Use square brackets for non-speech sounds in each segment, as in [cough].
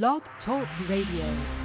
Blog Talk Radio.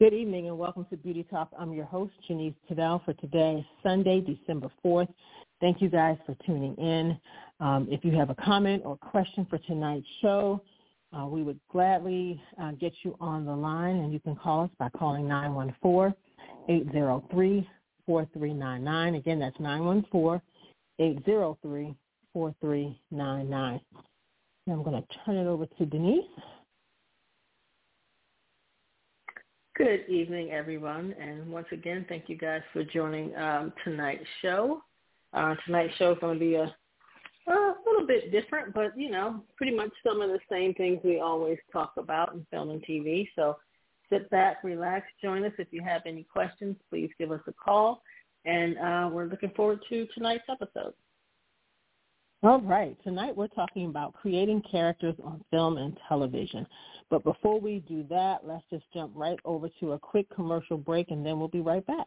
Good evening and welcome to Beauty Talk. I'm your host, Janice Tunnell, for today, Sunday, December 4th. Thank you guys for tuning in. Um, if you have a comment or question for tonight's show, uh, we would gladly uh, get you on the line, and you can call us by calling 914-803-4399. Again, that's 914-803-4399. I'm going to turn it over to Denise. Good evening, everyone, and once again, thank you guys for joining um, tonight's show. Uh, tonight's show is going to be a, a little bit different, but you know, pretty much some of the same things we always talk about in film and TV. So sit back, relax, join us. If you have any questions, please give us a call, and uh, we're looking forward to tonight's episode. All right. Tonight we're talking about creating characters on film and television. But before we do that, let's just jump right over to a quick commercial break and then we'll be right back.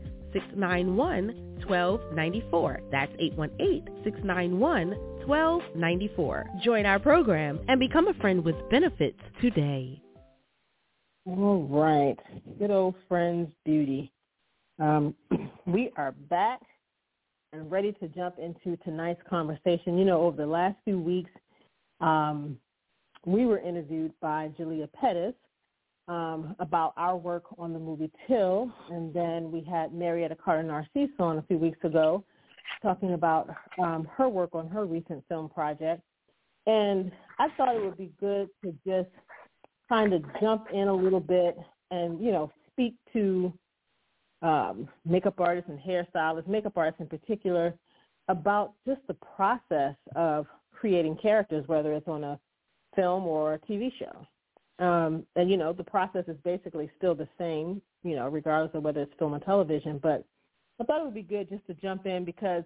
691 1294. That's 818-691-1294. Join our program and become a friend with benefits today. All right. Good old friends beauty. Um, [clears throat] we are back and ready to jump into tonight's conversation. You know, over the last few weeks, um, we were interviewed by Julia Pettis, um, about our work on the movie Till, and then we had Marietta Carter Narcisse on a few weeks ago talking about um, her work on her recent film project. And I thought it would be good to just kind of jump in a little bit and, you know, speak to um, makeup artists and hairstylists, makeup artists in particular, about just the process of creating characters, whether it's on a film or a TV show. Um, and you know, the process is basically still the same, you know, regardless of whether it's film or television. But I thought it would be good just to jump in because,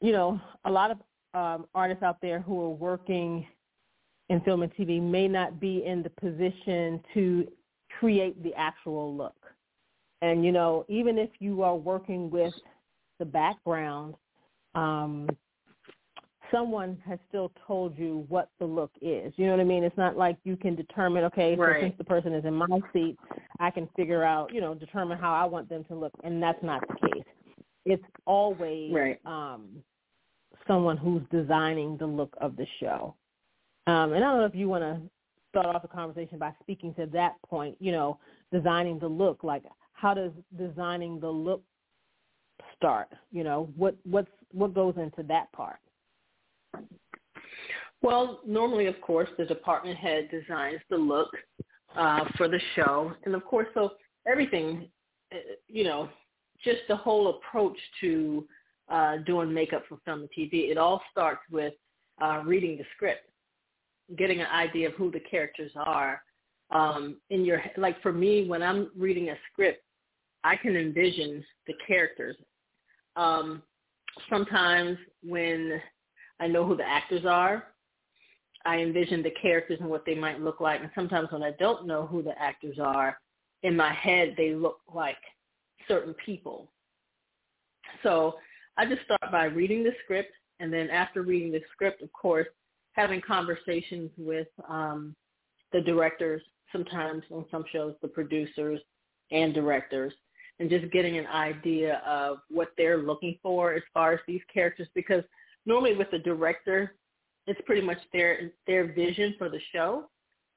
you know, a lot of um, artists out there who are working in film and TV may not be in the position to create the actual look. And you know, even if you are working with the background, um, someone has still told you what the look is. You know what I mean? It's not like you can determine, okay, so right. since the person is in my seat, I can figure out, you know, determine how I want them to look, and that's not the case. It's always right. um, someone who's designing the look of the show. Um, and I don't know if you want to start off the conversation by speaking to that point, you know, designing the look. Like, how does designing the look start? You know, what what's what goes into that part? Well, normally, of course, the department head designs the look uh, for the show, and of course, so everything, uh, you know, just the whole approach to uh, doing makeup for film and TV, it all starts with uh, reading the script, getting an idea of who the characters are. Um, in your like for me, when I'm reading a script, I can envision the characters. Um, sometimes when I know who the actors are. I envision the characters and what they might look like. And sometimes when I don't know who the actors are, in my head they look like certain people. So I just start by reading the script, and then after reading the script, of course, having conversations with um, the directors, sometimes on some shows the producers and directors, and just getting an idea of what they're looking for as far as these characters because normally with the director, it's pretty much their their vision for the show.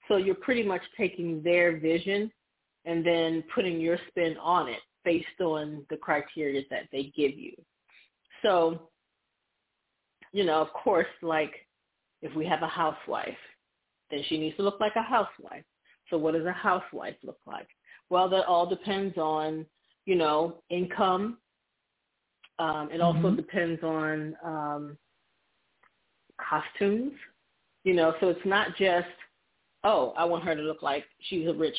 So you're pretty much taking their vision and then putting your spin on it based on the criteria that they give you. So, you know, of course, like if we have a housewife, then she needs to look like a housewife. So what does a housewife look like? Well, that all depends on, you know, income, um, it also mm-hmm. depends on um, costumes, you know, so it's not just, oh, I want her to look like she's a rich,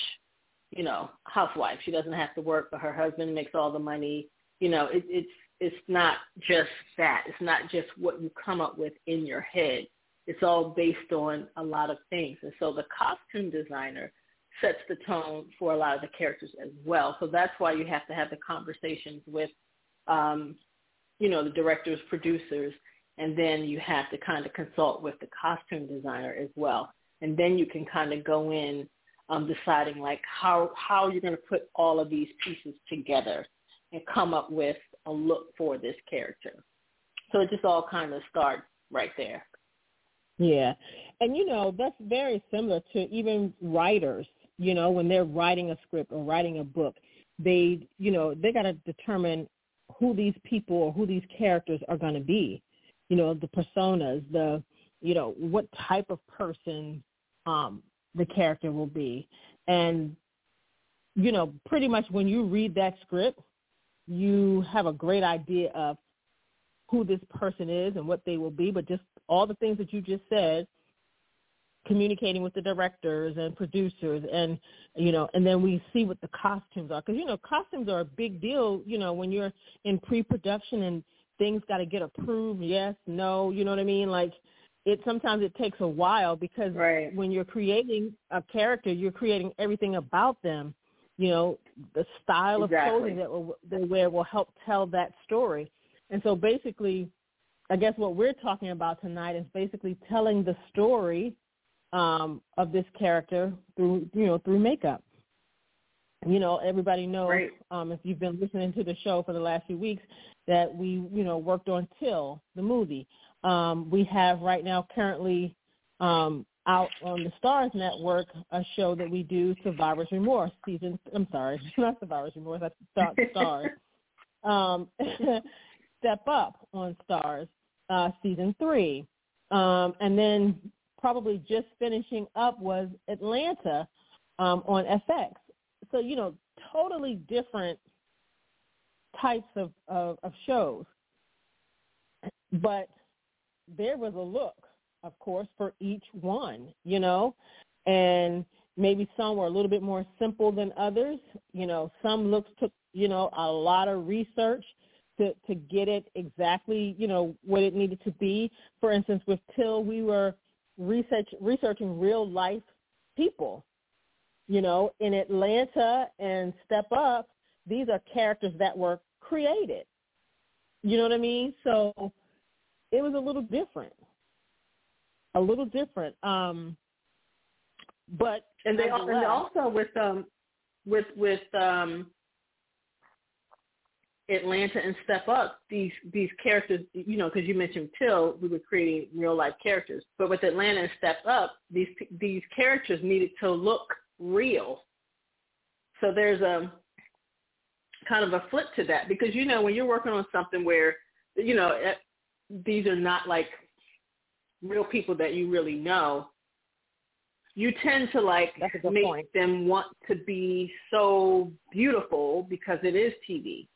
you know, housewife. She doesn't have to work, but her husband makes all the money. You know, it, it's it's not just that. It's not just what you come up with in your head. It's all based on a lot of things. And so the costume designer sets the tone for a lot of the characters as well. So that's why you have to have the conversations with um, you know, the directors, producers, and then you have to kind of consult with the costume designer as well. And then you can kind of go in um, deciding like how, how you're going to put all of these pieces together and come up with a look for this character. So it just all kind of starts right there. Yeah. And, you know, that's very similar to even writers, you know, when they're writing a script or writing a book, they, you know, they got to determine who these people or who these characters are going to be. You know, the personas, the you know what type of person um, the character will be, and you know, pretty much when you read that script, you have a great idea of who this person is and what they will be. But just all the things that you just said communicating with the directors and producers and you know and then we see what the costumes are because you know costumes are a big deal you know when you're in pre-production and things got to get approved yes no you know what i mean like it sometimes it takes a while because right. when you're creating a character you're creating everything about them you know the style exactly. of clothing that will, they wear will help tell that story and so basically i guess what we're talking about tonight is basically telling the story um, of this character through you know through makeup. You know, everybody knows right. um, if you've been listening to the show for the last few weeks that we you know worked on Till the movie. Um, we have right now currently um, out on the Starz Network a show that we do, Survivor's Remorse season. I'm sorry, [laughs] not Survivor's Remorse. That's Starz. [laughs] um, [laughs] Step Up on Starz uh, season three, um, and then probably just finishing up was Atlanta um, on FX. So you know, totally different types of, of, of shows. But there was a look, of course, for each one, you know, and maybe some were a little bit more simple than others. You know, some looks took, you know, a lot of research to, to get it exactly, you know, what it needed to be. For instance, with Till, we were research, researching real life people. You know, in Atlanta and Step Up, these are characters that were created. You know what I mean? So it was a little different. A little different. Um but and they and also with um with with um Atlanta and Step Up, these these characters, you know, because you mentioned Till, we were creating real life characters. But with Atlanta and Step Up, these these characters needed to look real. So there's a kind of a flip to that because you know when you're working on something where you know eh, these are not like real people that you really know, you tend to like make point. them want to be so beautiful because it is TV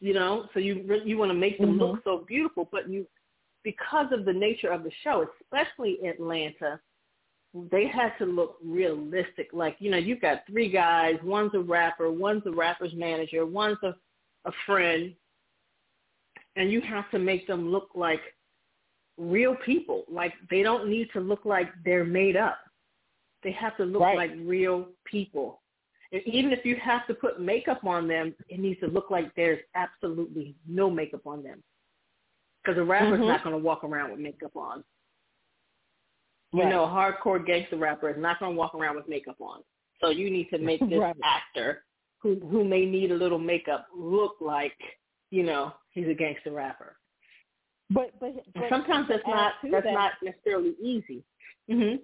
you know, so you you want to make them mm-hmm. look so beautiful, but you because of the nature of the show, especially Atlanta, they had to look realistic. Like, you know, you've got three guys, one's a rapper, one's a rapper's manager, one's a, a friend, and you have to make them look like real people. Like they don't need to look like they're made up. They have to look right. like real people. Even if you have to put makeup on them, it needs to look like there's absolutely no makeup on them. Because a rapper's mm-hmm. not going to walk around with makeup on. Right. You know, a hardcore gangster rapper is not going to walk around with makeup on. So you need to make [laughs] this right. actor who who may need a little makeup look like, you know, he's a gangster rapper. But but, but sometimes that's not that's that, not necessarily easy. Mhm.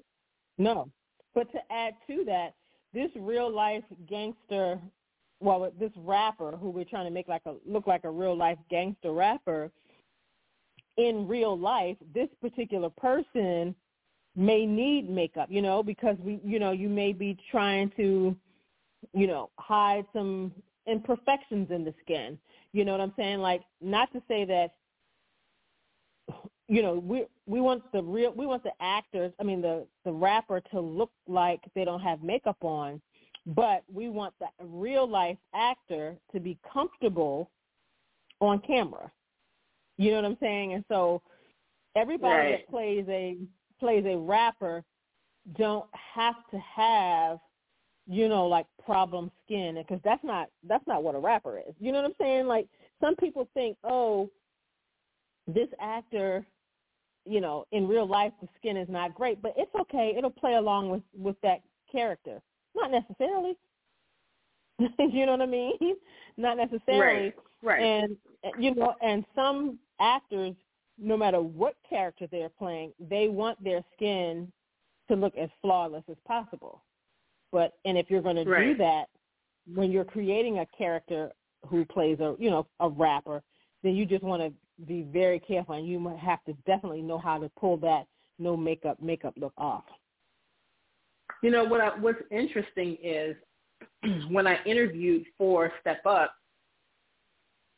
No. But to add to that, this real life gangster, well, this rapper who we're trying to make like a look like a real life gangster rapper, in real life, this particular person may need makeup, you know, because we, you know, you may be trying to, you know, hide some imperfections in the skin. You know what I'm saying? Like, not to say that you know, we we want the real we want the actors, I mean the the rapper to look like they don't have makeup on, but we want the real life actor to be comfortable on camera. You know what I'm saying? And so everybody right. that plays a plays a rapper don't have to have you know like problem skin because that's not that's not what a rapper is. You know what I'm saying? Like some people think, "Oh, this actor you know, in real life the skin is not great, but it's okay. It'll play along with with that character. Not necessarily. [laughs] you know what I mean? Not necessarily. Right. Right. And you know, and some actors, no matter what character they're playing, they want their skin to look as flawless as possible. But and if you're going to right. do that when you're creating a character who plays a you know a rapper, then you just want to be very careful, and you might have to definitely know how to pull that no makeup makeup look off. You know what? I, what's interesting is [clears throat] when I interviewed for Step Up,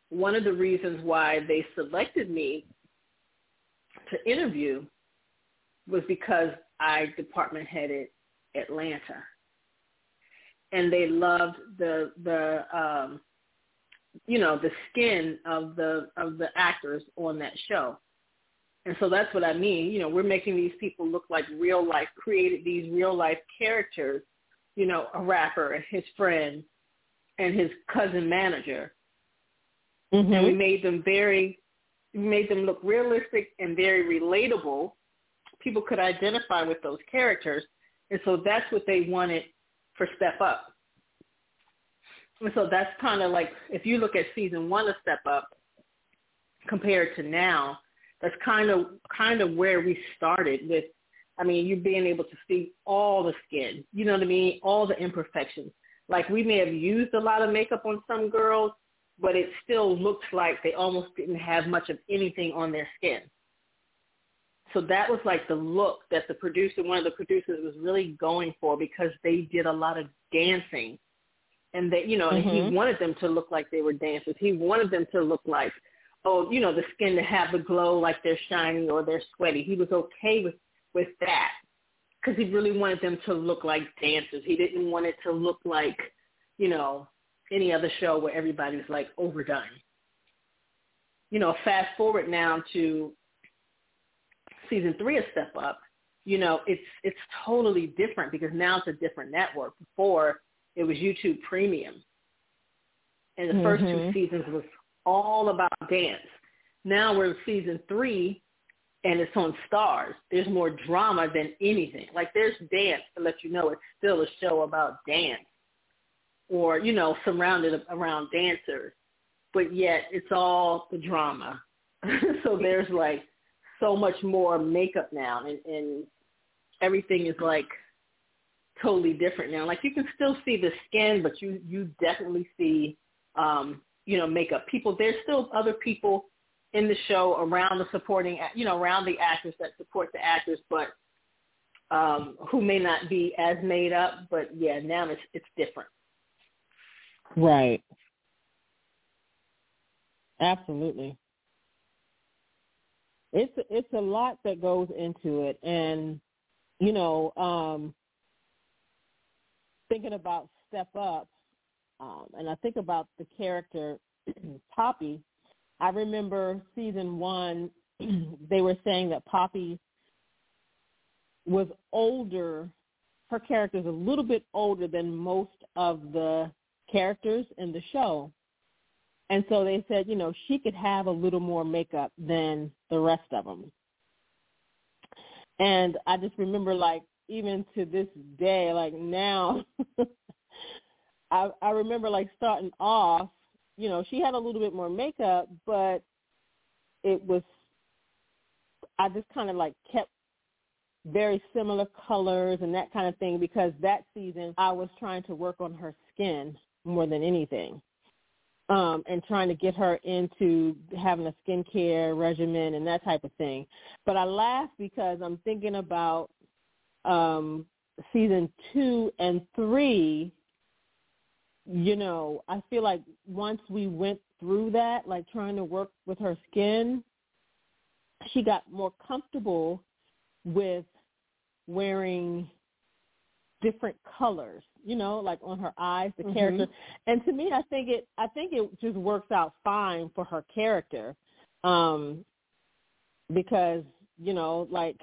one of the reasons why they selected me to interview was because I department headed Atlanta, and they loved the the um, you know the skin of the of the actors on that show. And so that's what i mean. You know we're making these people look like real life created these real life characters you know a rapper and his friend and his cousin manager. Mm-hmm. and we made them very we made them look realistic and very relatable. People could identify with those characters. And so that's what they wanted for step up and so that's kind of like if you look at season one of Step Up compared to now, that's kind of kind of where we started with. I mean, you being able to see all the skin, you know what I mean, all the imperfections. Like we may have used a lot of makeup on some girls, but it still looks like they almost didn't have much of anything on their skin. So that was like the look that the producer, one of the producers was really going for because they did a lot of dancing and that you know mm-hmm. he wanted them to look like they were dancers. He wanted them to look like oh, you know, the skin to have the glow like they're shiny or they're sweaty. He was okay with with that because he really wanted them to look like dancers. He didn't want it to look like, you know, any other show where everybody was like overdone. You know, fast forward now to season three of Step Up, you know, it's it's totally different because now it's a different network. Before it was YouTube Premium. And the mm-hmm. first two mm-hmm. seasons was all about dance. Now we're in season three and it's on Starz. There's more drama than anything. Like there's dance to let you know it's still a show about dance or, you know, surrounded around dancers. But yet it's all the drama. [laughs] so there's like so much more makeup now and, and everything is like totally different now. Like you can still see the skin, but you, you definitely see, um, you know, makeup. People, there's still other people in the show around the supporting, you know, around the actors that support the actors, but um, who may not be as made up. But yeah, now it's it's different. Right. Absolutely. It's it's a lot that goes into it, and you know, um, thinking about Step Up, um, and I think about the character [clears throat] Poppy I remember season one, [clears throat] they were saying that Poppy was older. Her character is a little bit older than most of the characters in the show. And so they said, you know, she could have a little more makeup than the rest of them. And I just remember, like, even to this day, like now, [laughs] I I remember like starting off you know, she had a little bit more makeup, but it was I just kind of like kept very similar colors and that kind of thing because that season I was trying to work on her skin more than anything. Um, and trying to get her into having a skincare regimen and that type of thing. But I laugh because I'm thinking about um, season two and three you know, I feel like once we went through that, like trying to work with her skin, she got more comfortable with wearing different colors, you know, like on her eyes, the mm-hmm. character. And to me, I think it, I think it just works out fine for her character, um, because you know, like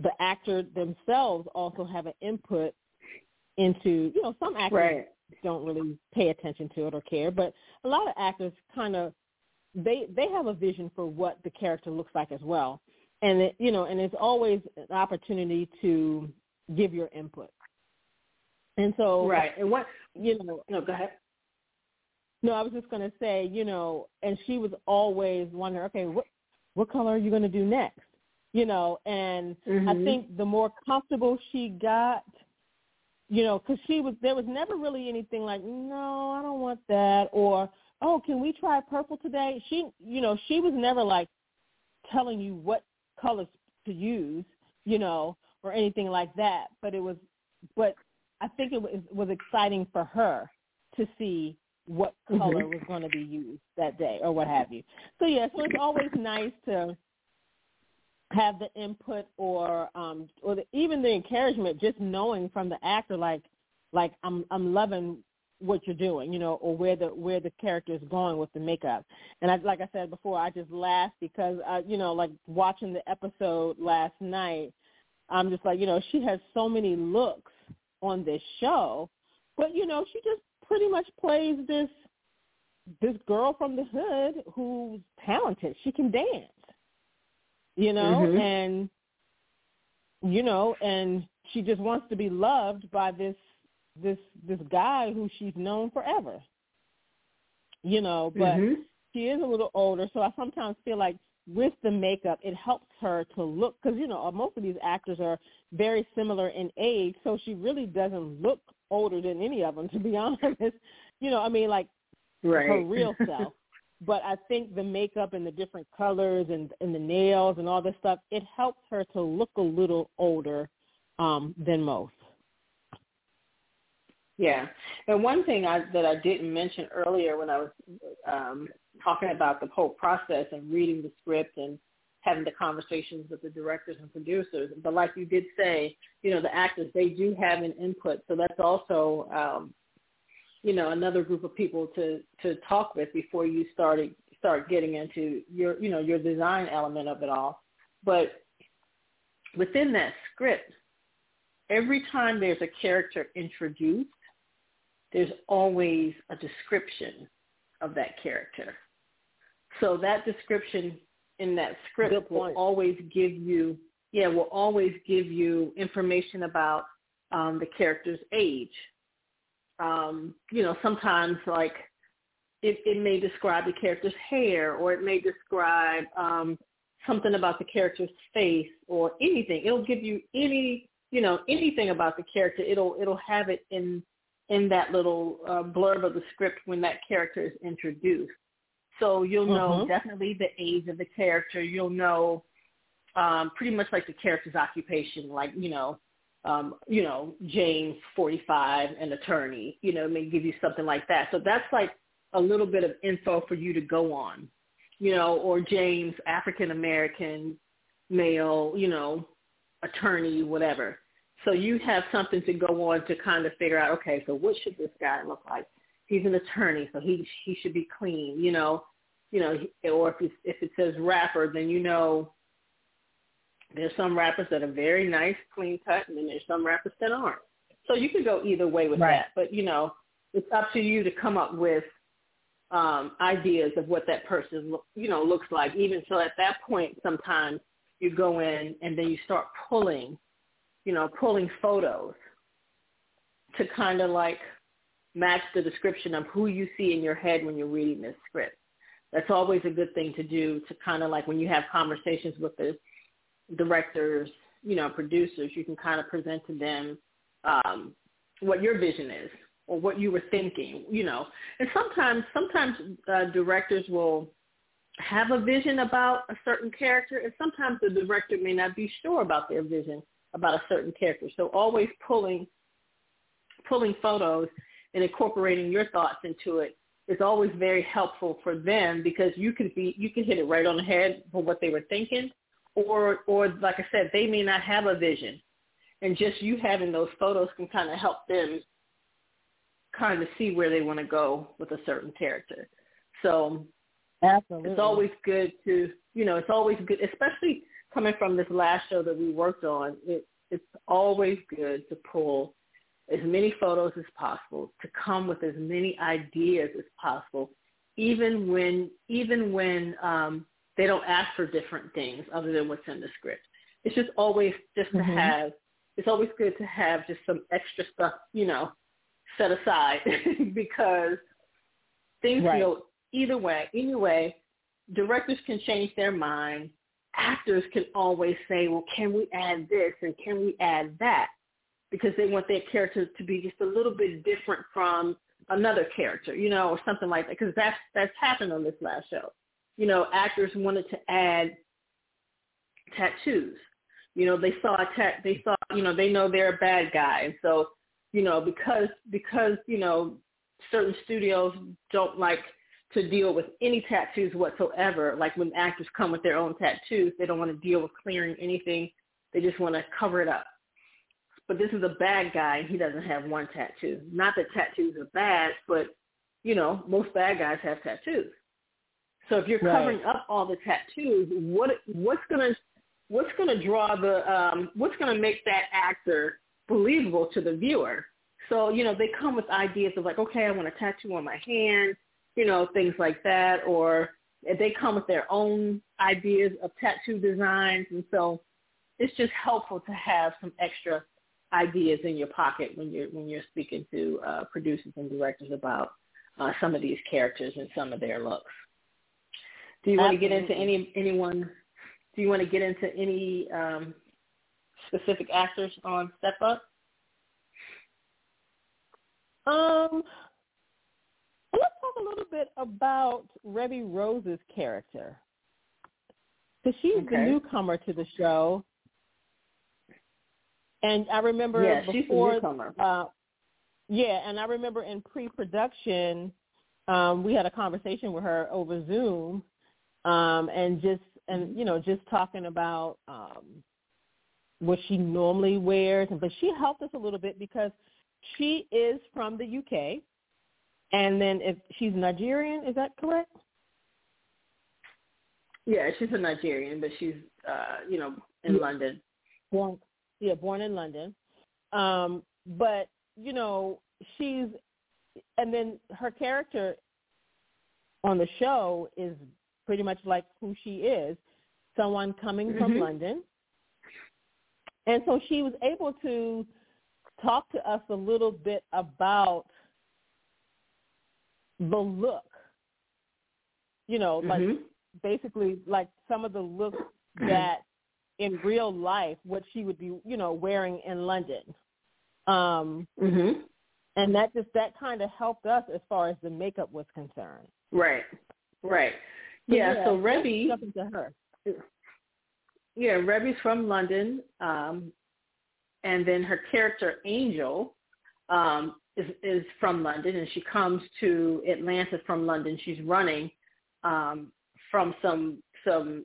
the actor themselves also have an input into you know some actors right. don't really pay attention to it or care, but a lot of actors kind of they they have a vision for what the character looks like as well, and it, you know and it's always an opportunity to give your input. And so right, and what you know, no, go ahead. No, I was just going to say, you know, and she was always wondering, okay, what what color are you going to do next? You know, and mm-hmm. I think the more comfortable she got you know, because she was there was never really anything like, no, I don't want that, or oh, can we try purple today? She, you know, she was never like telling you what colors to use, you know, or anything like that. But it was, but I think it was was exciting for her to see what mm-hmm. color mm-hmm. was going to be used that day or what have you. So yeah, so it's always nice to have the input or um or the, even the encouragement just knowing from the actor like like I'm I'm loving what you're doing, you know, or where the where the character is going with the makeup. And I like I said before, I just laughed because uh, you know, like watching the episode last night, I'm just like, you know, she has so many looks on this show, but you know, she just pretty much plays this this girl from the hood who's talented. She can dance you know, mm-hmm. and you know, and she just wants to be loved by this this this guy who she's known forever. You know, but mm-hmm. she is a little older, so I sometimes feel like with the makeup, it helps her to look because you know most of these actors are very similar in age, so she really doesn't look older than any of them. To be [laughs] honest, you know, I mean, like right. her real self but I think the makeup and the different colors and and the nails and all this stuff, it helps her to look a little older um, than most. Yeah, and one thing I, that I didn't mention earlier when I was um, talking about the whole process and reading the script and having the conversations with the directors and producers. But like you did say, you know, the actors they do have an input, so that's also um, you know another group of people to to talk with before you start start getting into your you know your design element of it all. But within that script, every time there's a character introduced, there's always a description of that character. So that description in that script will always give you, yeah, will always give you information about um, the character's age. Um, you know, sometimes like it, it may describe the character's hair or it may describe um, something about the character's face or anything. It'll give you any, you know, anything about the character. It'll it'll have it in in that little uh, blurb of the script when that character is introduced. So you'll know mm-hmm. definitely the age of the character. You'll know um, pretty much like the character's occupation, like you know, um, you know, James, 45, an attorney. You know, may give you something like that. So that's like a little bit of info for you to go on. You know, or James, African American, male. You know, attorney, whatever. So you have something to go on to kind of figure out, okay, so what should this guy look like? he's an attorney, so he he should be clean, you know, you know, or if it, if it says rapper, then you know there's some rappers that are very nice, clean cut, and then there's some rappers that aren't. So you could go either way with right. that, but you know, it's up to you to come up with um, ideas of what that person, you know, looks like. Even so, at that point, sometimes you go in and then you start pulling, you know, pulling photos to kind of like match the description of who you see in your head when you're reading this script. That's always a good thing to do to kind of like when you have conversations with the directors, you know, producers, you can kind of present to them um, what your vision is or what you were thinking, you know. And sometimes, sometimes uh, directors will have a vision about a certain character, and sometimes the director may not be sure about their vision about a certain character. So always pulling pulling photos and incorporating your thoughts into it is always very helpful for them because you can be you can hit it right on the head for what they were thinking or or like I said they may not have a vision and just you having those photos can kind of help them kind of see where they want to go with a certain character. So Absolutely. it's always good to you know it's always good especially coming from this last show that we worked on it it's always good to pull as many photos as possible, to come with as many ideas as possible, even when even when um, they don't ask for different things other than what's in the script. It's just always just to mm-hmm. have. It's always good to have just some extra stuff, you know, set aside [laughs] because things right. go either way. Anyway, directors can change their mind. Actors can always say, well, can we add this and can we add that? because they want their character to be just a little bit different from another character, you know, or something like that. Because that's that's happened on this last show. You know, actors wanted to add tattoos. You know, they saw a tat. They saw, you know, they know they're a bad guy, and so, you know, because because you know, certain studios don't like to deal with any tattoos whatsoever. Like when actors come with their own tattoos, they don't want to deal with clearing anything. They just want to cover it up but this is a bad guy and he doesn't have one tattoo. Not that tattoos are bad, but you know, most bad guys have tattoos. So if you're covering right. up all the tattoos, what what's gonna what's gonna draw the um, what's gonna make that actor believable to the viewer? So you know, they come with ideas of like, okay, I want a tattoo on my hand, you know, things like that, or they come with their own ideas of tattoo designs, and so it's just helpful to have some extra ideas in your pocket when you're when you're speaking to uh, producers and directors about uh, some of these characters and some of their looks. Do you want to get into any anyone? Do you want to get into any um, specific actors on Step Up? Um, let's talk a little bit about Rebbie Rose's character. Because she's okay. the newcomer to the show, and I remember yeah, before, she's a newcomer. Uh, yeah, and I remember in pre-production, um, we had a conversation with her over Zoom, um, and just and you know just talking about um, what she normally wears, and but she helped us a little bit because she is from the UK, and then if she's Nigerian, is that correct? Yeah, she's a Nigerian, but she's uh, you know in yeah. London. Born, yeah, born in London. Um, but you know, she's and then her character on the show is pretty much like who she is, someone coming mm-hmm. from London. And so she was able to talk to us a little bit about the look. You know, like mm-hmm. basically like some of the looks [clears throat] that in real life what she would be, you know, wearing in London. Um mhm. And that just that kind of helped us as far as the makeup was concerned. Right. Right. So, yeah, yeah, so Rebby to her. Yeah, Rebby's from London. Um and then her character Angel um is is from London and she comes to Atlanta from London. She's running um from some some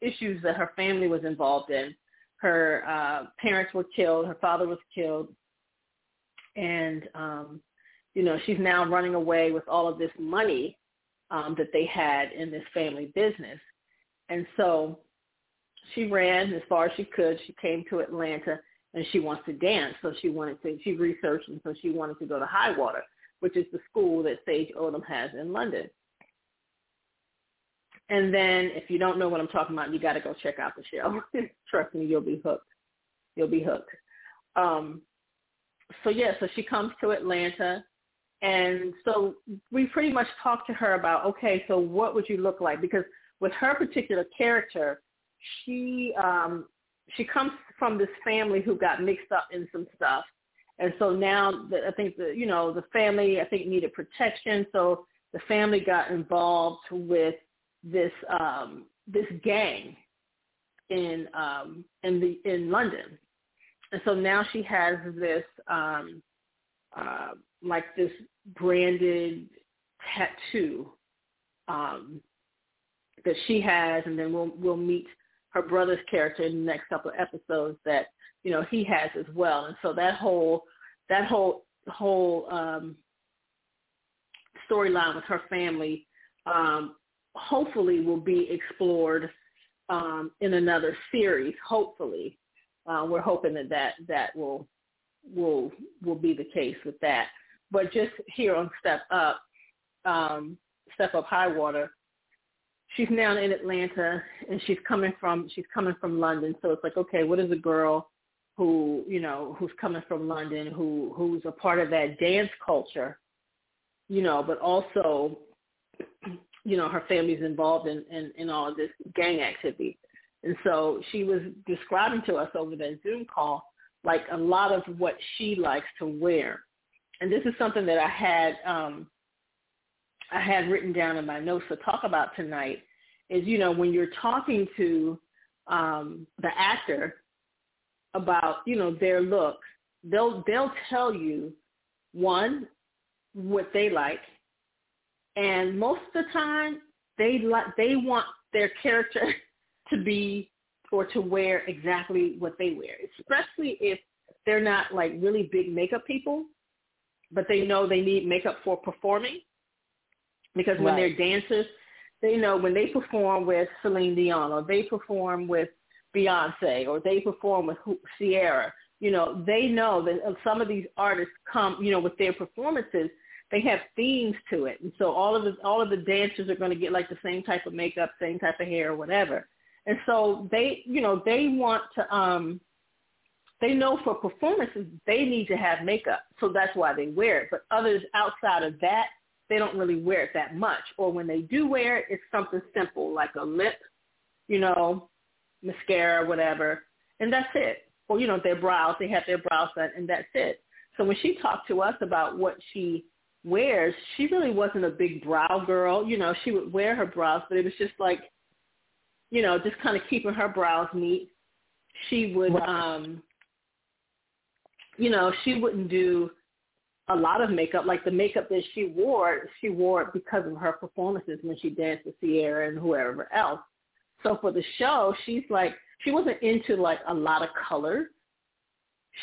issues that her family was involved in. Her uh, parents were killed. Her father was killed, and um, you know she's now running away with all of this money um, that they had in this family business. And so she ran as far as she could. She came to Atlanta and she wants to dance. So she wanted to, she researched and so she wanted to go to Highwater, which is the school that Sage Odom has in London. And then if you don't know what I'm talking about, you got to go check out the show. [laughs] Trust me, you'll be hooked. You'll be hooked. Um, so yeah, so she comes to Atlanta, and so we pretty much talked to her about okay, so what would you look like? Because with her particular character, she um, she comes from this family who got mixed up in some stuff, and so now the, I think the you know the family I think needed protection, so the family got involved with this um, this gang in um, in the in London, and so now she has this um, uh, like this branded tattoo um, that she has, and then we'll we'll meet her brother's character in the next couple of episodes that you know he has as well, and so that whole that whole whole um, storyline with her family um, hopefully will be explored um, in another series. Hopefully, uh, we're hoping that, that that will will will be the case with that. But just here on Step Up, um, Step Up High Water, she's now in Atlanta and she's coming from she's coming from London. So it's like, okay, what is a girl who you know who's coming from London who who's a part of that dance culture, you know, but also you know, her family's involved in, in, in all of this gang activity. And so she was describing to us over that Zoom call, like a lot of what she likes to wear. And this is something that I had, um, I had written down in my notes to talk about tonight is, you know, when you're talking to um, the actor about, you know, their look, they'll, they'll tell you, one, what they like, and most of the time they like they want their character [laughs] to be or to wear exactly what they wear, especially if they're not like really big makeup people, but they know they need makeup for performing. Because when right. they're dancers, they know when they perform with Celine Dion or they perform with Beyonce or they perform with Ciara, you know, they know that uh, some of these artists come, you know, with their performances, they have themes to it, and so all of the all of the dancers are going to get like the same type of makeup, same type of hair, or whatever. And so they, you know, they want to. um They know for performances they need to have makeup, so that's why they wear it. But others outside of that, they don't really wear it that much. Or when they do wear it, it's something simple like a lip, you know, mascara, whatever, and that's it. Or you know, their brows, they have their brows done, and that's it. So when she talked to us about what she wears, she really wasn't a big brow girl. You know, she would wear her brows, but it was just like, you know, just kind of keeping her brows neat. She would, um, you know, she wouldn't do a lot of makeup, like the makeup that she wore, she wore it because of her performances when she danced with Ciara and whoever else. So for the show, she's like, she wasn't into like a lot of color.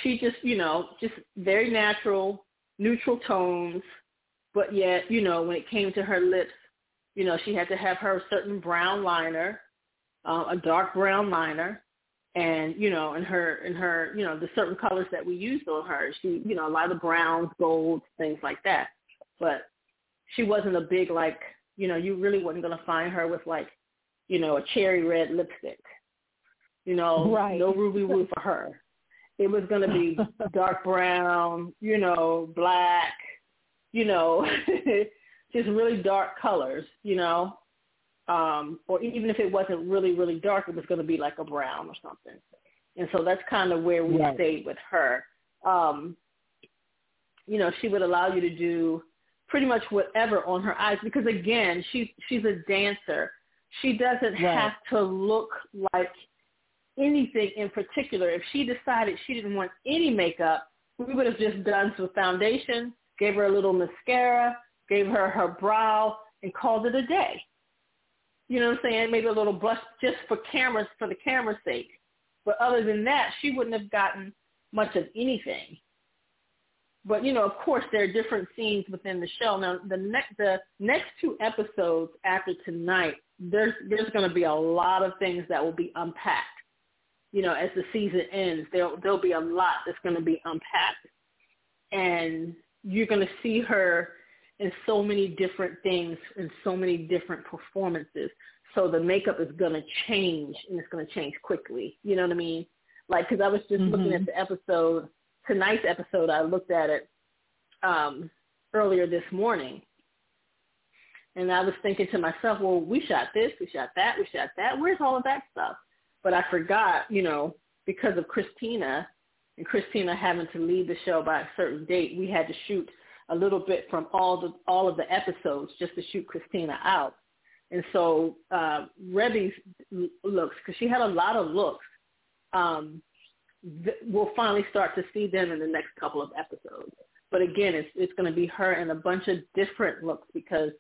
She just, you know, just very natural, neutral tones, but yet, you know, when it came to her lips, you know, she had to have her certain brown liner, uh, a dark brown liner, and you know, and her and her, you know, the certain colors that we used on her. She, you know, a lot of browns, golds, things like that. But she wasn't a big like, you know, you really wasn't gonna find her with like, you know, a cherry red lipstick. You know, right. no ruby woo for her. It was gonna be [laughs] dark brown, you know, black, you know, [laughs] just really dark colors, you know um, or even if it wasn't really, really dark, it was going to be like a brown or something. And so that's kind of where we right. stayed with her. Um, you know, she would allow you to do pretty much whatever on her eyes because again, she's she's a dancer. She doesn't right. have to look like anything in particular. If she decided she didn't want any makeup, we would have just done some foundation, gave her a little mascara, gave her her brow, and called it a day. You know what I'm saying? Maybe a little blush just for cameras, for the camera's sake. But other than that, she wouldn't have gotten much of anything. But you know, of course, there are different scenes within the show. Now, the next the next two episodes after tonight, there's there's going to be a lot of things that will be unpacked. You know, as the season ends, there there'll be a lot that's going to be unpacked, and you're going to see her in so many different things and so many different performances. So the makeup is going to change and it's going to change quickly. You know what I mean? Like, because I was just mm-hmm. looking at the episode, tonight's episode, I looked at it um, earlier this morning. And I was thinking to myself, well, we shot this, we shot that, we shot that. Where's all of that stuff? But I forgot, you know, because of Christina and Christina having to leave the show by a certain date, we had to shoot a little bit from all the all of the episodes just to shoot Christina out. And so uh, Rebbie's looks, because she had a lot of looks, um, th- we'll finally start to see them in the next couple of episodes. But again, it's it's going to be her in a bunch of different looks because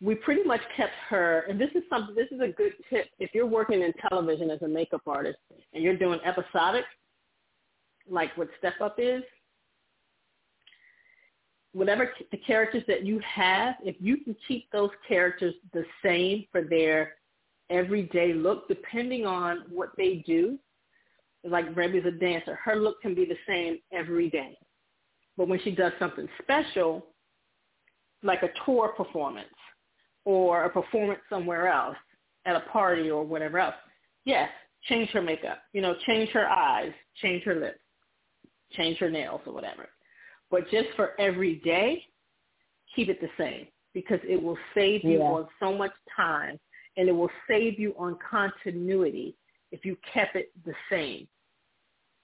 we pretty much kept her. And this is something. This is a good tip if you're working in television as a makeup artist and you're doing episodic, like what Step Up is whatever the characters that you have, if you can keep those characters the same for their everyday look, depending on what they do, like Rebbie's a dancer, her look can be the same every day. But when she does something special, like a tour performance or a performance somewhere else at a party or whatever else, yes, change her makeup, you know, change her eyes, change her lips, change her nails or whatever. But just for every day, keep it the same because it will save you yeah. on so much time and it will save you on continuity if you kept it the same.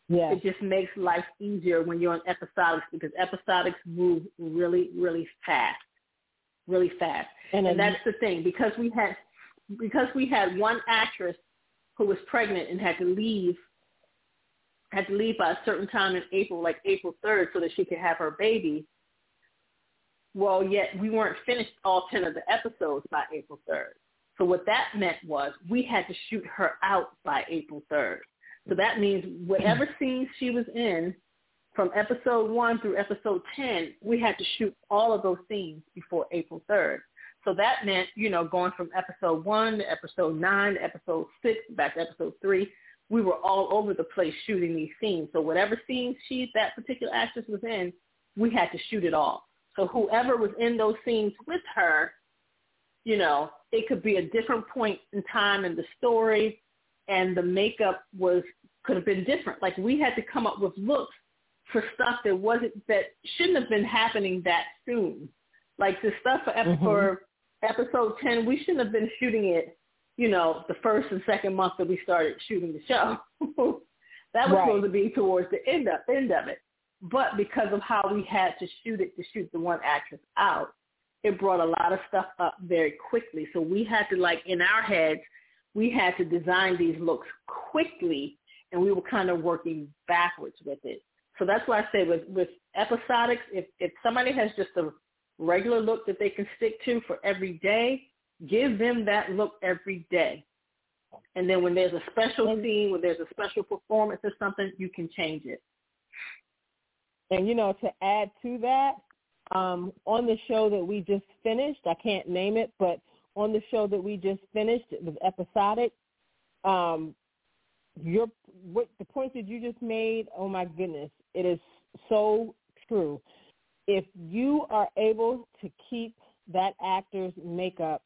Yeah. It just makes life easier when you're on episodics because episodics move really, really fast. Really fast. And, and that's the thing. Because we had because we had one actress who was pregnant and had to leave had to leave by a certain time in April, like April 3rd, so that she could have her baby. Well, yet we weren't finished all 10 of the episodes by April 3rd. So what that meant was we had to shoot her out by April 3rd. So that means whatever [clears throat] scenes she was in from episode 1 through episode 10, we had to shoot all of those scenes before April 3rd. So that meant, you know, going from episode 1 to episode 9 to episode 6 back to episode 3 we were all over the place shooting these scenes. So whatever scenes she that particular actress was in, we had to shoot it all. So whoever was in those scenes with her, you know, it could be a different point in time in the story and the makeup was could have been different. Like we had to come up with looks for stuff that wasn't that shouldn't have been happening that soon. Like the stuff for, mm-hmm. for episode ten, we shouldn't have been shooting it you know, the first and second month that we started shooting the show. [laughs] that was right. supposed to be towards the end of end of it. But because of how we had to shoot it to shoot the one actress out, it brought a lot of stuff up very quickly. So we had to like in our heads, we had to design these looks quickly and we were kind of working backwards with it. So that's why I say with with episodics, if if somebody has just a regular look that they can stick to for every day, give them that look every day. And then when there's a special scene, when there's a special performance or something, you can change it. And you know, to add to that, um, on the show that we just finished, I can't name it, but on the show that we just finished, it was episodic. Um, your what the point that you just made, oh my goodness, it is so true. If you are able to keep that actor's makeup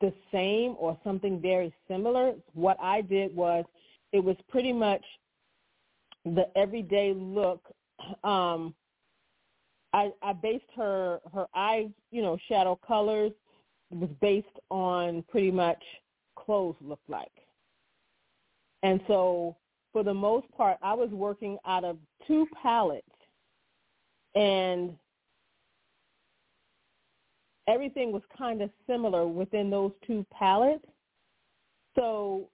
the same or something very similar, what I did was it was pretty much the everyday look. [clears throat] Um, I, I based her her eye, you know, shadow colors was based on pretty much clothes look like. And so for the most part, I was working out of two palettes and everything was kind of similar within those two palettes. So,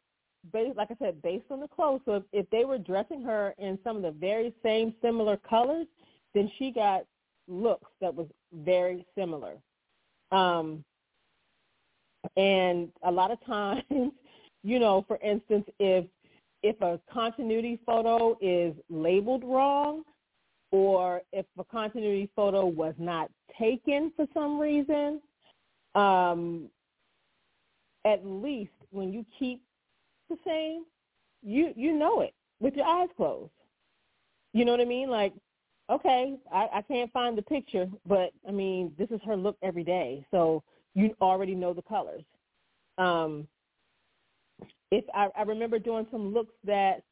based, like I said, based on the clothes, so if, if they were dressing her in some of the very same similar colors, then she got looks that was very similar. Um, and a lot of [laughs] times, you know, for instance, if if a continuity photo is labeled wrong, or if a continuity photo was not taken for some reason, um, at least when you keep the same, you you know it with your eyes closed. You know what I mean? Like, okay, I, I can't find the picture, but I mean, this is her look every day, so you already know the colors. Um, if I, I remember doing some looks that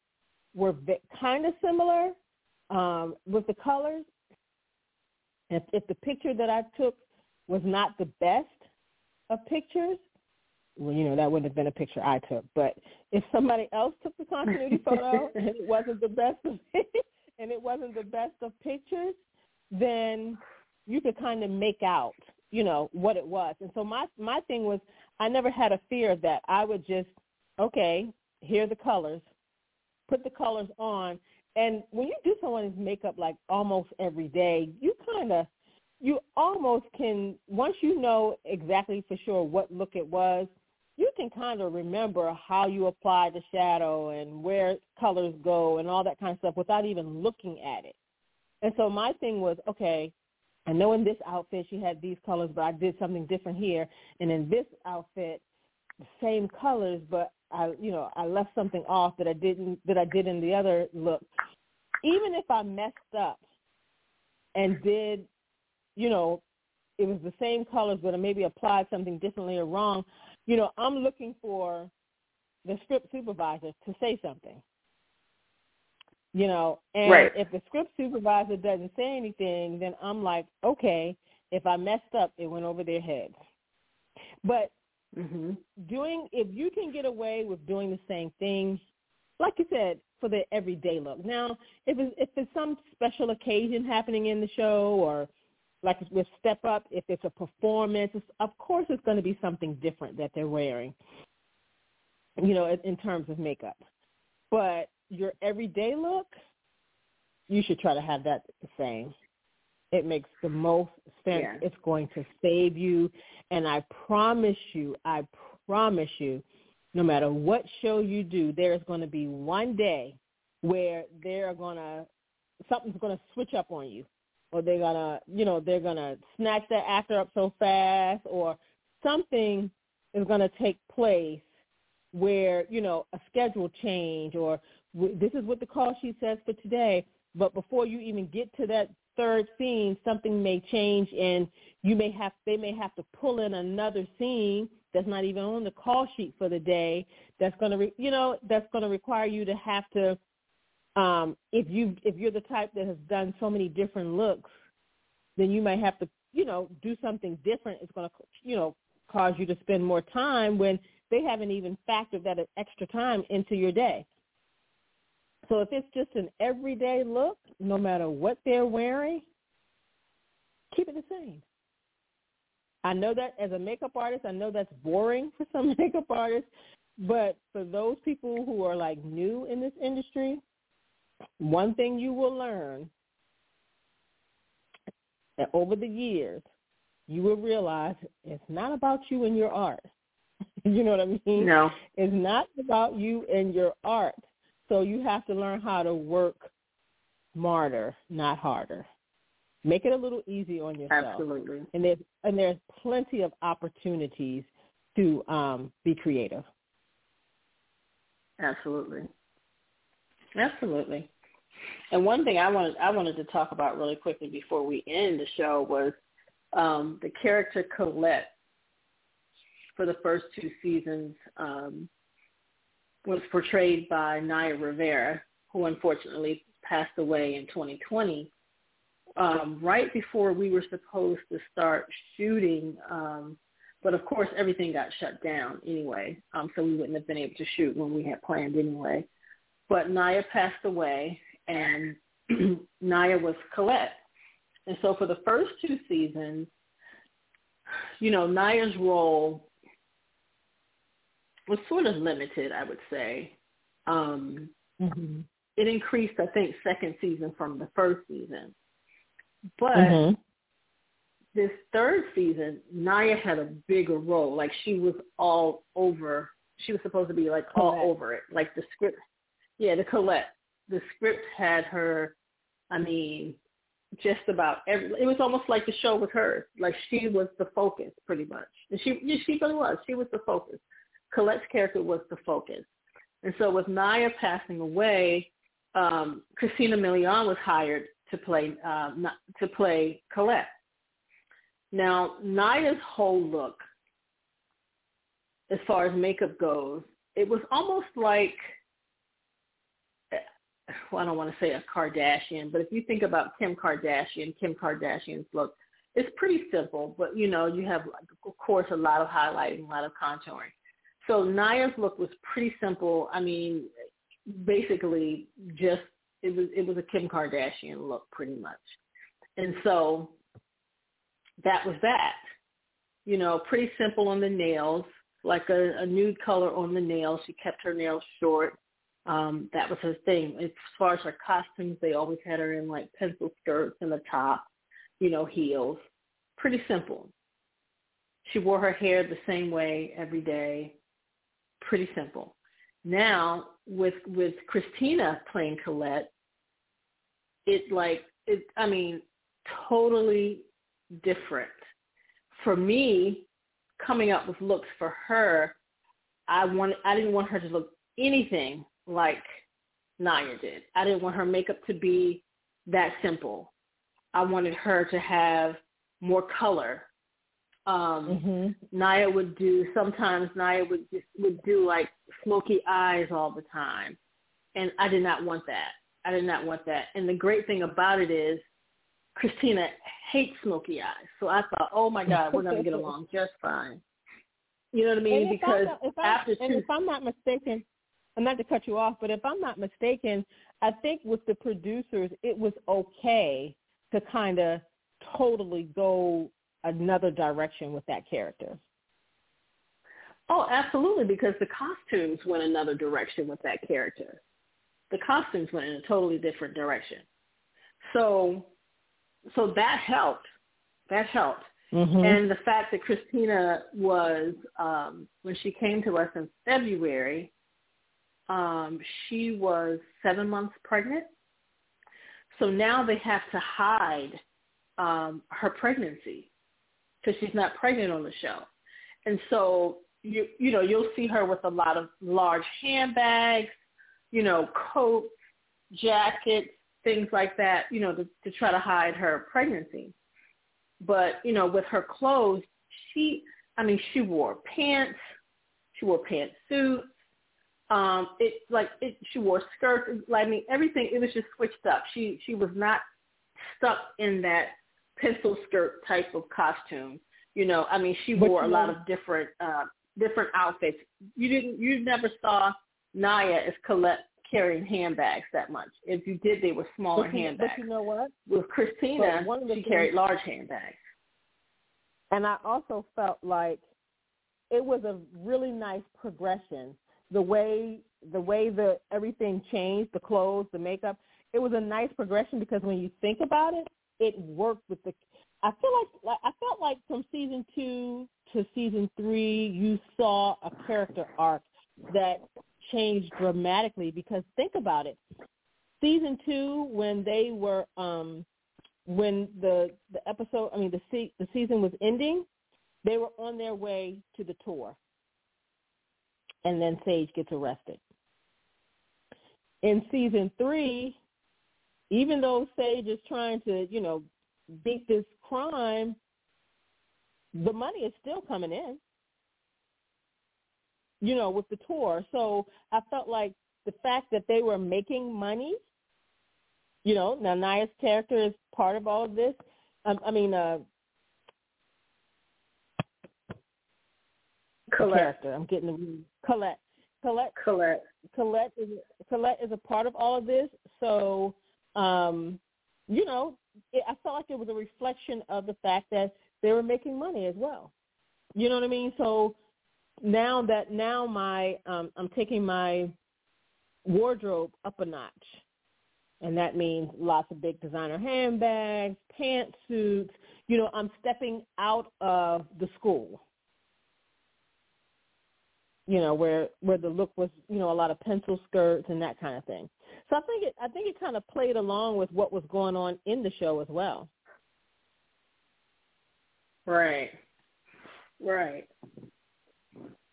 were kind of similar, um, with the colors, if, if the picture that I took was not the best of pictures, well, you know, that wouldn't have been a picture I took. But if somebody else took the continuity [laughs] photo and it wasn't the best of [laughs] and it wasn't the best of pictures, then you could kind of make out, you know, what it was. And so my my thing was I never had a fear of that. I would just, okay, here are the colors, put the colors on, and when you do someone's makeup like almost every day, you kind of, you almost can, once you know exactly for sure what look it was, you can kind of remember how you apply the shadow and where colors go and all that kind of stuff without even looking at it. And so my thing was, okay, I know in this outfit she had these colors, but I did something different here. And in this outfit, the same colors, but I, you know, I left something off that I didn't that I did in the other look. Even if I messed up and did, you know, it was the same colors, but I maybe applied something differently or wrong. You know, I'm looking for the script supervisor to say something. You know, and right. if the script supervisor doesn't say anything, then I'm like, okay, if I messed up, it went over their heads. But Mm-hmm. Doing if you can get away with doing the same thing, like you said, for the everyday look. Now, if it's, if it's some special occasion happening in the show, or like with Step Up, if it's a performance, it's, of course it's going to be something different that they're wearing. You know, in, in terms of makeup, but your everyday look, you should try to have that the same. It makes the most sense. Yeah. It's going to save you. And I promise you, I promise you, no matter what show you do, there is going to be one day where they're going to, something's going to switch up on you. Or they're going to, you know, they're going to snatch that actor up so fast or something is going to take place where, you know, a schedule change or this is what the call sheet says for today. But before you even get to that third scene, something may change and you may have they may have to pull in another scene that's not even on the call sheet for the day that's going to re, you know that's going to require you to have to um if you if you're the type that has done so many different looks then you may have to you know do something different. It's going to you know cause you to spend more time when they haven't even factored that extra time into your day so if it's just an everyday look, no matter what they're wearing, keep it the same. I know that as a makeup artist, I know that's boring for some [laughs] makeup artists, but for those people who are like new in this industry, one thing you will learn that over the years, you will realize it's not about you and your art. [laughs] you know what I mean? No. It's not about you and your art. So you have to learn how to work smarter, not harder. Make it a little easy on yourself. Absolutely. And there's and there's plenty of opportunities to um, be creative. Absolutely. Absolutely. And one thing I wanted I wanted to talk about really quickly before we end the show was um, the character Colette for the first two seasons um, was portrayed by Naya Rivera, who unfortunately passed away in 2020. Um, right before we were supposed to start shooting, um, but of course everything got shut down anyway, um, so we wouldn't have been able to shoot when we had planned anyway. But Naya passed away, and [clears throat] Naya was Colette. And so for the first two seasons, you know, Naya's role was sort of limited, I would say. Um, mm-hmm. It increased, I think, second season from the first season. But mm-hmm. this third season, Naya had a bigger role. Like she was all over. She was supposed to be like all over it. Like the script, yeah, the Colette the script had her, I mean, just about every. It was almost like the show was hers. Like she was the focus, pretty much. And she, yeah, she really was. She was the focus. Colette's character was the focus. And so with Naya passing away, um, Christina Milian was hired to play uh, to play Colette. Now Naya's whole look, as far as makeup goes, it was almost like well, I don't want to say a Kardashian, but if you think about Kim Kardashian, Kim Kardashian's look, it's pretty simple, but you know, you have, of course, a lot of highlighting, a lot of contouring. So Naya's look was pretty simple. I mean, basically just it was it was a Kim Kardashian look pretty much. And so that was that. You know, pretty simple on the nails, like a, a nude color on the nails. She kept her nails short. Um, that was her thing. As far as her costumes, they always had her in like pencil skirts and a top, you know, heels. Pretty simple. She wore her hair the same way every day. Pretty simple. Now with with Christina playing Colette, it like it. I mean, totally different. For me, coming up with looks for her, I wanted. I didn't want her to look anything like Naya did. I didn't want her makeup to be that simple. I wanted her to have more color. Um, mm-hmm. Naya would do sometimes. Naya would just would do like smoky eyes all the time, and I did not want that. I did not want that. And the great thing about it is, Christina hates smoky eyes. So I thought, oh my God, we're gonna get [laughs] along just fine. You know what I mean? because if after two, and if I'm not mistaken, I'm not to cut you off, but if I'm not mistaken, I think with the producers, it was okay to kind of totally go another direction with that character. Oh, absolutely, because the costumes went another direction with that character. The costumes went in a totally different direction. So, so that helped. That helped. Mm-hmm. And the fact that Christina was, um, when she came to us in February, um, she was seven months pregnant. So now they have to hide um, her pregnancy because she's not pregnant on the show. And so you you know you'll see her with a lot of large handbags, you know, coats, jackets, things like that, you know, to, to try to hide her pregnancy. But you know, with her clothes, she I mean, she wore pants, she wore pantsuits, um it like it she wore skirts I mean everything it was just switched up. She she was not stuck in that pencil skirt type of costume. You know, I mean she wore a lot of different uh different outfits. You didn't you never saw Naya as Colette carrying handbags that much. If you did they were smaller but handbags. But you know what? With Christina she things, carried large handbags. And I also felt like it was a really nice progression the way the way the everything changed, the clothes, the makeup, it was a nice progression because when you think about it, it worked with the. I feel like, like I felt like from season two to season three, you saw a character arc that changed dramatically. Because think about it, season two when they were um when the the episode, I mean the se- the season was ending, they were on their way to the tour, and then Sage gets arrested. In season three, even though Sage is trying to, you know, beat this crime, the money is still coming in. You know, with the tour. So I felt like the fact that they were making money, you know, now Naya's character is part of all of this. Um, I mean, uh, Colette. character. I'm getting the Colette. Colette. Colette. Colette is Colette is a part of all of this. So um, you know, it, I felt like it was a reflection of the fact that they were making money as well. You know what I mean? So now that now my um, I'm taking my wardrobe up a notch, and that means lots of big designer handbags, pantsuits. You know, I'm stepping out of the school you know, where where the look was, you know, a lot of pencil skirts and that kind of thing. So I think it I think it kind of played along with what was going on in the show as well. Right. Right.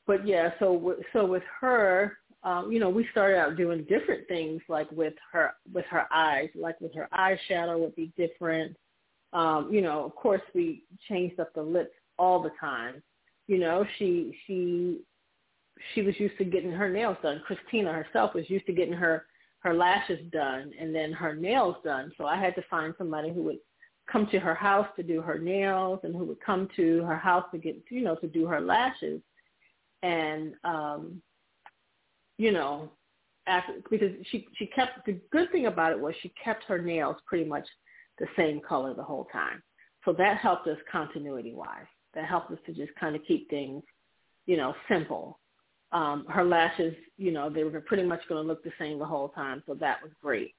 But yeah, so so with her, um, you know, we started out doing different things like with her with her eyes, like with her eyeshadow would be different. Um, you know, of course we changed up the lips all the time. You know, she she she was used to getting her nails done. Christina herself was used to getting her her lashes done and then her nails done. So I had to find somebody who would come to her house to do her nails and who would come to her house to get you know to do her lashes. And um you know after because she she kept the good thing about it was she kept her nails pretty much the same color the whole time. So that helped us continuity wise that helped us to just kind of keep things you know simple um, her lashes, you know, they were pretty much going to look the same the whole time. So that was great.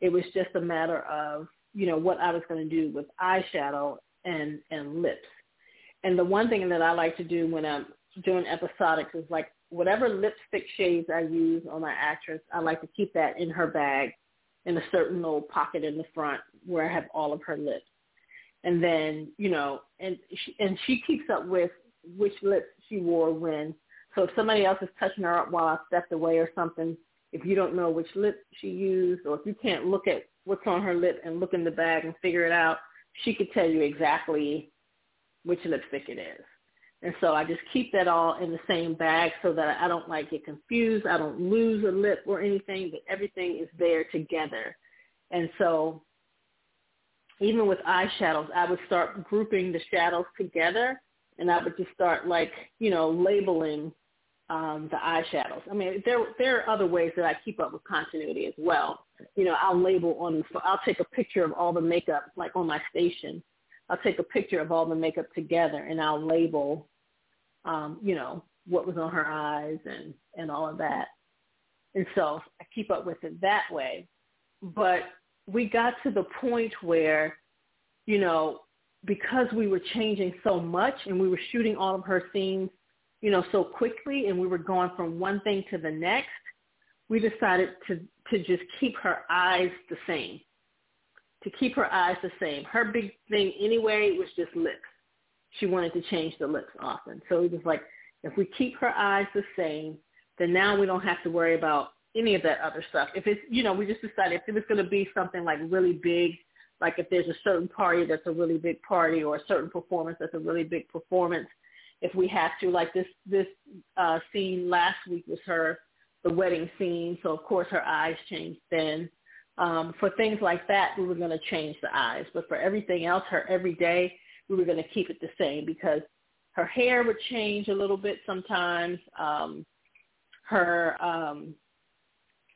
It was just a matter of, you know, what I was going to do with eyeshadow and, and lips. And the one thing that I like to do when I'm doing episodics is like whatever lipstick shades I use on my actress, I like to keep that in her bag in a certain little pocket in the front where I have all of her lips. And then, you know, and she, and she keeps up with which lips she wore when so if somebody else is touching her up while I stepped away or something, if you don't know which lip she used or if you can't look at what's on her lip and look in the bag and figure it out, she could tell you exactly which lipstick it is. And so I just keep that all in the same bag so that I don't like get confused. I don't lose a lip or anything, but everything is there together. And so even with eyeshadows, I would start grouping the shadows together and I would just start like, you know, labeling um, the eyeshadows. I mean, there there are other ways that I keep up with continuity as well. You know, I'll label on. I'll take a picture of all the makeup, like on my station. I'll take a picture of all the makeup together, and I'll label, um, you know, what was on her eyes and and all of that. And so I keep up with it that way. But we got to the point where, you know, because we were changing so much and we were shooting all of her scenes you know, so quickly and we were going from one thing to the next, we decided to, to just keep her eyes the same, to keep her eyes the same. Her big thing anyway was just lips. She wanted to change the lips often. So it was like, if we keep her eyes the same, then now we don't have to worry about any of that other stuff. If it's, you know, we just decided if it was going to be something like really big, like if there's a certain party that's a really big party or a certain performance that's a really big performance, if we have to. Like this this uh, scene last week was her the wedding scene, so of course her eyes changed then. Um, for things like that, we were going to change the eyes, but for everything else, her every day, we were going to keep it the same because her hair would change a little bit sometimes. Um, her, um,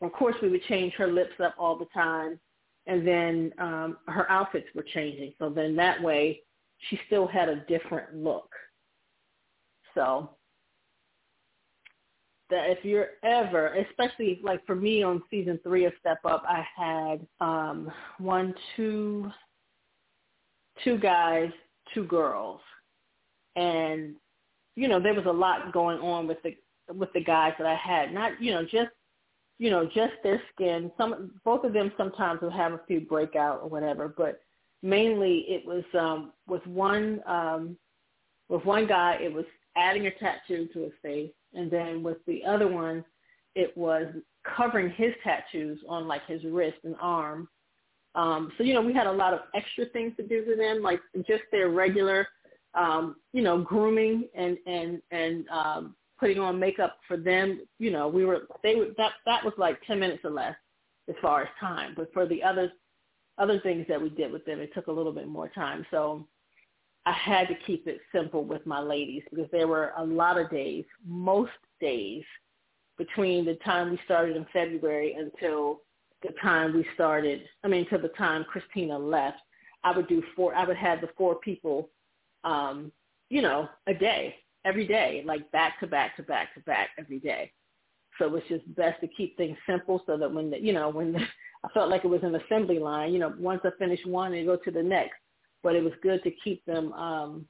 of course, we would change her lips up all the time, and then um, her outfits were changing. So then that way, she still had a different look. So that if you're ever, especially like for me on season three of Step Up, I had um, one, two, two guys, two girls, and you know there was a lot going on with the with the guys that I had. Not you know just you know just their skin. Some both of them sometimes will have a few breakout or whatever, but mainly it was um, with one um, with one guy it was adding a tattoo to his face, and then with the other one it was covering his tattoos on like his wrist and arm. Um, so you know we had a lot of extra things to do to them, like just their regular um, you know, grooming and and and um, putting on makeup for them. You know, we were they were that that was like ten minutes or less as far as time. But for the other other things that we did with them, it took a little bit more time. So I had to keep it simple with my ladies because there were a lot of days, most days, between the time we started in February until the time we started. I mean, until the time Christina left. I would do four. I would have the four people um, you know, a day, every day, like back to back to back to back every day. So it's just best to keep things simple so that when the, you know, when the, I felt like it was an assembly line, you know, once I finish one and go to the next, but it was good to keep them, um,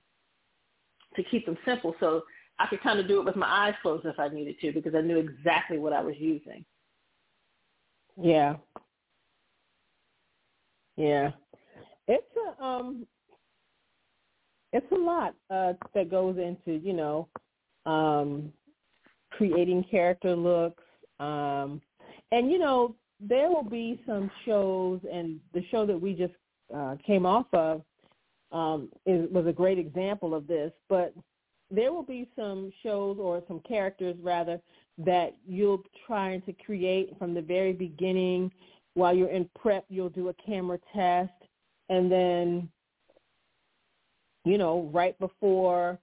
to keep them simple. So I could kind of do it with my eyes closed if I needed to because I knew exactly what I was using. Yeah. Yeah. It's a um it's a lot uh, that goes into you know um, creating character looks, um, and you know there will be some shows, and the show that we just uh, came off of um, is, was a great example of this. But there will be some shows or some characters rather that you'll try to create from the very beginning. While you're in prep, you'll do a camera test, and then you know, right before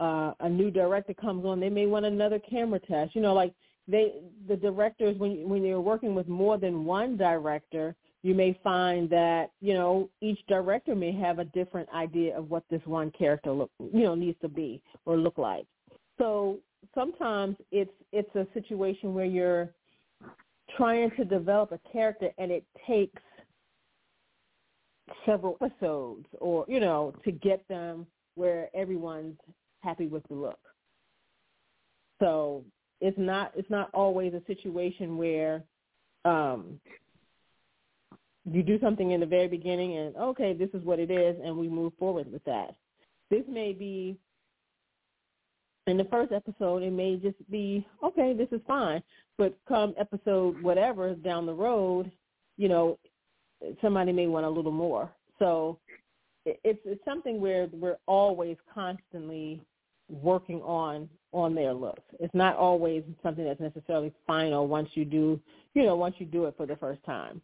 uh, a new director comes on, they may want another camera test. You know, like they the directors when when you're working with more than one director, you may find that you know each director may have a different idea of what this one character look you know needs to be or look like. So sometimes it's it's a situation where you're trying to develop a character and it takes several episodes or, you know, to get them where everyone's happy with the look. So it's not it's not always a situation where um you do something in the very beginning and okay, this is what it is and we move forward with that. This may be in the first episode it may just be okay, this is fine. But come episode whatever down the road, you know, somebody may want a little more. So it's it's something where we're always constantly working on on their looks. It's not always something that's necessarily final once you do you know once you do it for the first time.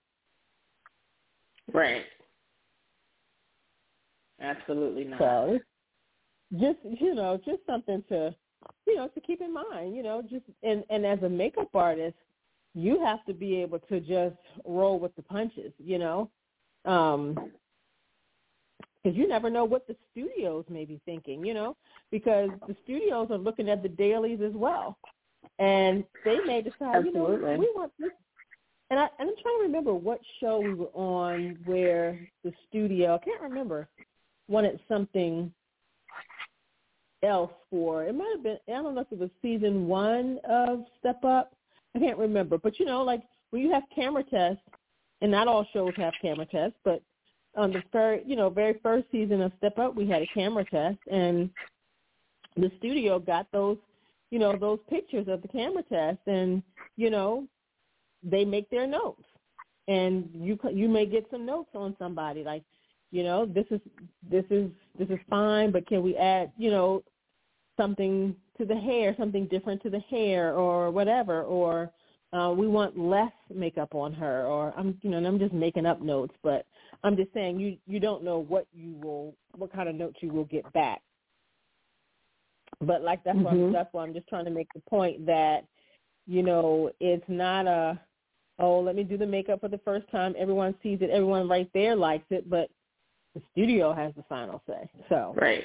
Right. Absolutely not. So just you know just something to you know to keep in mind. You know just and and as a makeup artist, you have to be able to just roll with the punches, you know, um, because you never know what the studios may be thinking, you know, because the studios are looking at the dailies as well, and they may decide, Absolutely. you know, we want this. And I and I'm trying to remember what show we were on where the studio I can't remember wanted something else for it might have been I don't know if it was season one of Step Up I can't remember, but you know, like when you have camera tests, and not all shows have camera tests, but on the very, you know, very first season of Step Up, we had a camera test, and the studio got those, you know, those pictures of the camera test, and you know, they make their notes, and you you may get some notes on somebody like, you know, this is this is this is fine, but can we add, you know, something to the hair, something different to the hair or whatever, or uh, we want less makeup on her, or I'm, you know, and I'm just making up notes, but I'm just saying you you don't know what you will, what kind of notes you will get back. But like that's mm-hmm. why that's why I'm just trying to make the point that, you know, it's not a, oh, let me do the makeup for the first time. Everyone sees it. Everyone right there likes it, but the studio has the final say. So right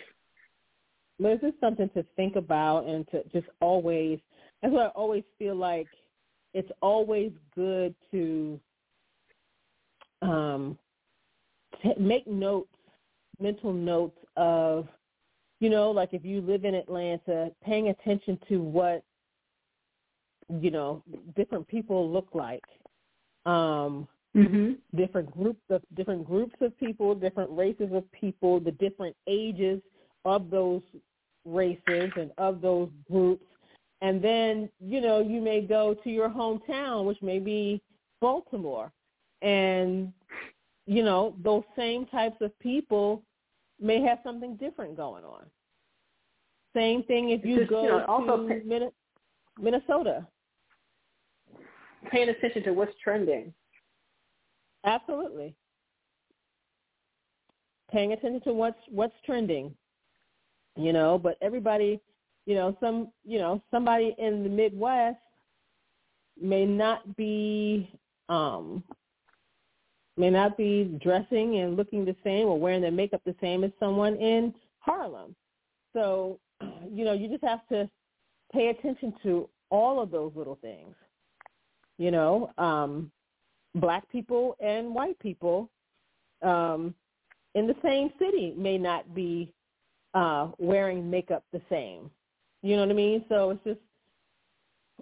but it's something to think about and to just always that's what I always feel like it's always good to um, t- make notes, mental notes of, you know, like if you live in Atlanta, paying attention to what, you know, different people look like. Um, mm-hmm. different groups of different groups of people, different races of people, the different ages of those races and of those groups. And then, you know, you may go to your hometown, which may be Baltimore. And, you know, those same types of people may have something different going on. Same thing if you Just, go you know, also to pay, Minnesota. Paying attention to what's trending. Absolutely. Paying attention to what's what's trending. You know, but everybody, you know, some you know, somebody in the Midwest may not be um may not be dressing and looking the same or wearing their makeup the same as someone in Harlem. So, [clears throat] you know, you just have to pay attention to all of those little things. You know, um, black people and white people um, in the same city may not be uh, wearing makeup the same. You know what I mean? So it's just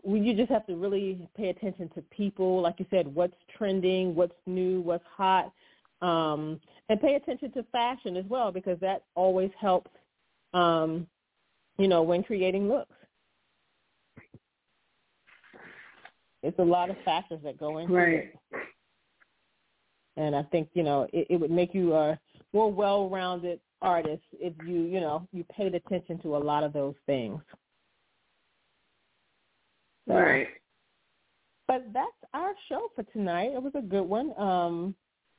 you just have to really pay attention to people, like you said, what's trending, what's new, what's hot, um, and pay attention to fashion as well because that always helps, um, you know, when creating looks. It's a lot of factors that go into right. it. And I think, you know, it, it would make you a more well-rounded artist if you, you know, you paid attention to a lot of those things. So, right. But that's our show for tonight. It was a good one. Um,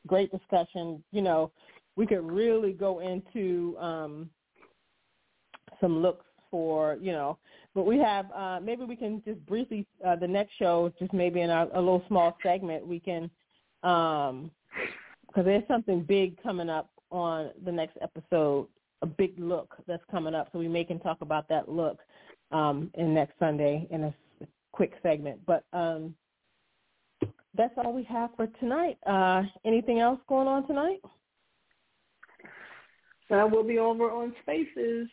great discussion. You know, we could really go into um, some looks for, you know, but we have, uh, maybe we can just briefly, uh, the next show, just maybe in our, a little small segment, we can, um, because there's something big coming up on the next episode, a big look that's coming up. So we may can talk about that look um, in next Sunday in a quick segment. But um, that's all we have for tonight. Uh, anything else going on tonight? So we'll be over on Spaces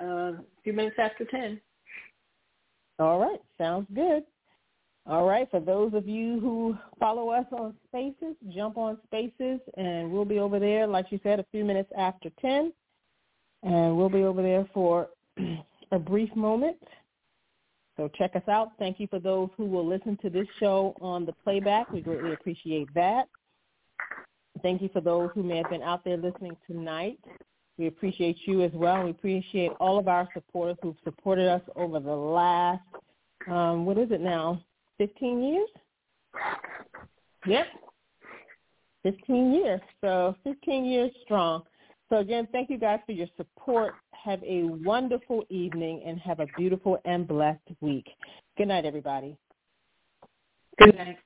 uh, a few minutes after 10. All right. Sounds good. All right. For those of you who follow us on Spaces, jump on Spaces, and we'll be over there, like you said, a few minutes after 10. And we'll be over there for [clears throat] a brief moment. So check us out. Thank you for those who will listen to this show on the playback. We greatly appreciate that. Thank you for those who may have been out there listening tonight. We appreciate you as well. We appreciate all of our supporters who've supported us over the last, um, what is it now, 15 years? Yep, 15 years. So 15 years strong. So again, thank you guys for your support. Have a wonderful evening and have a beautiful and blessed week. Good night, everybody. Good night.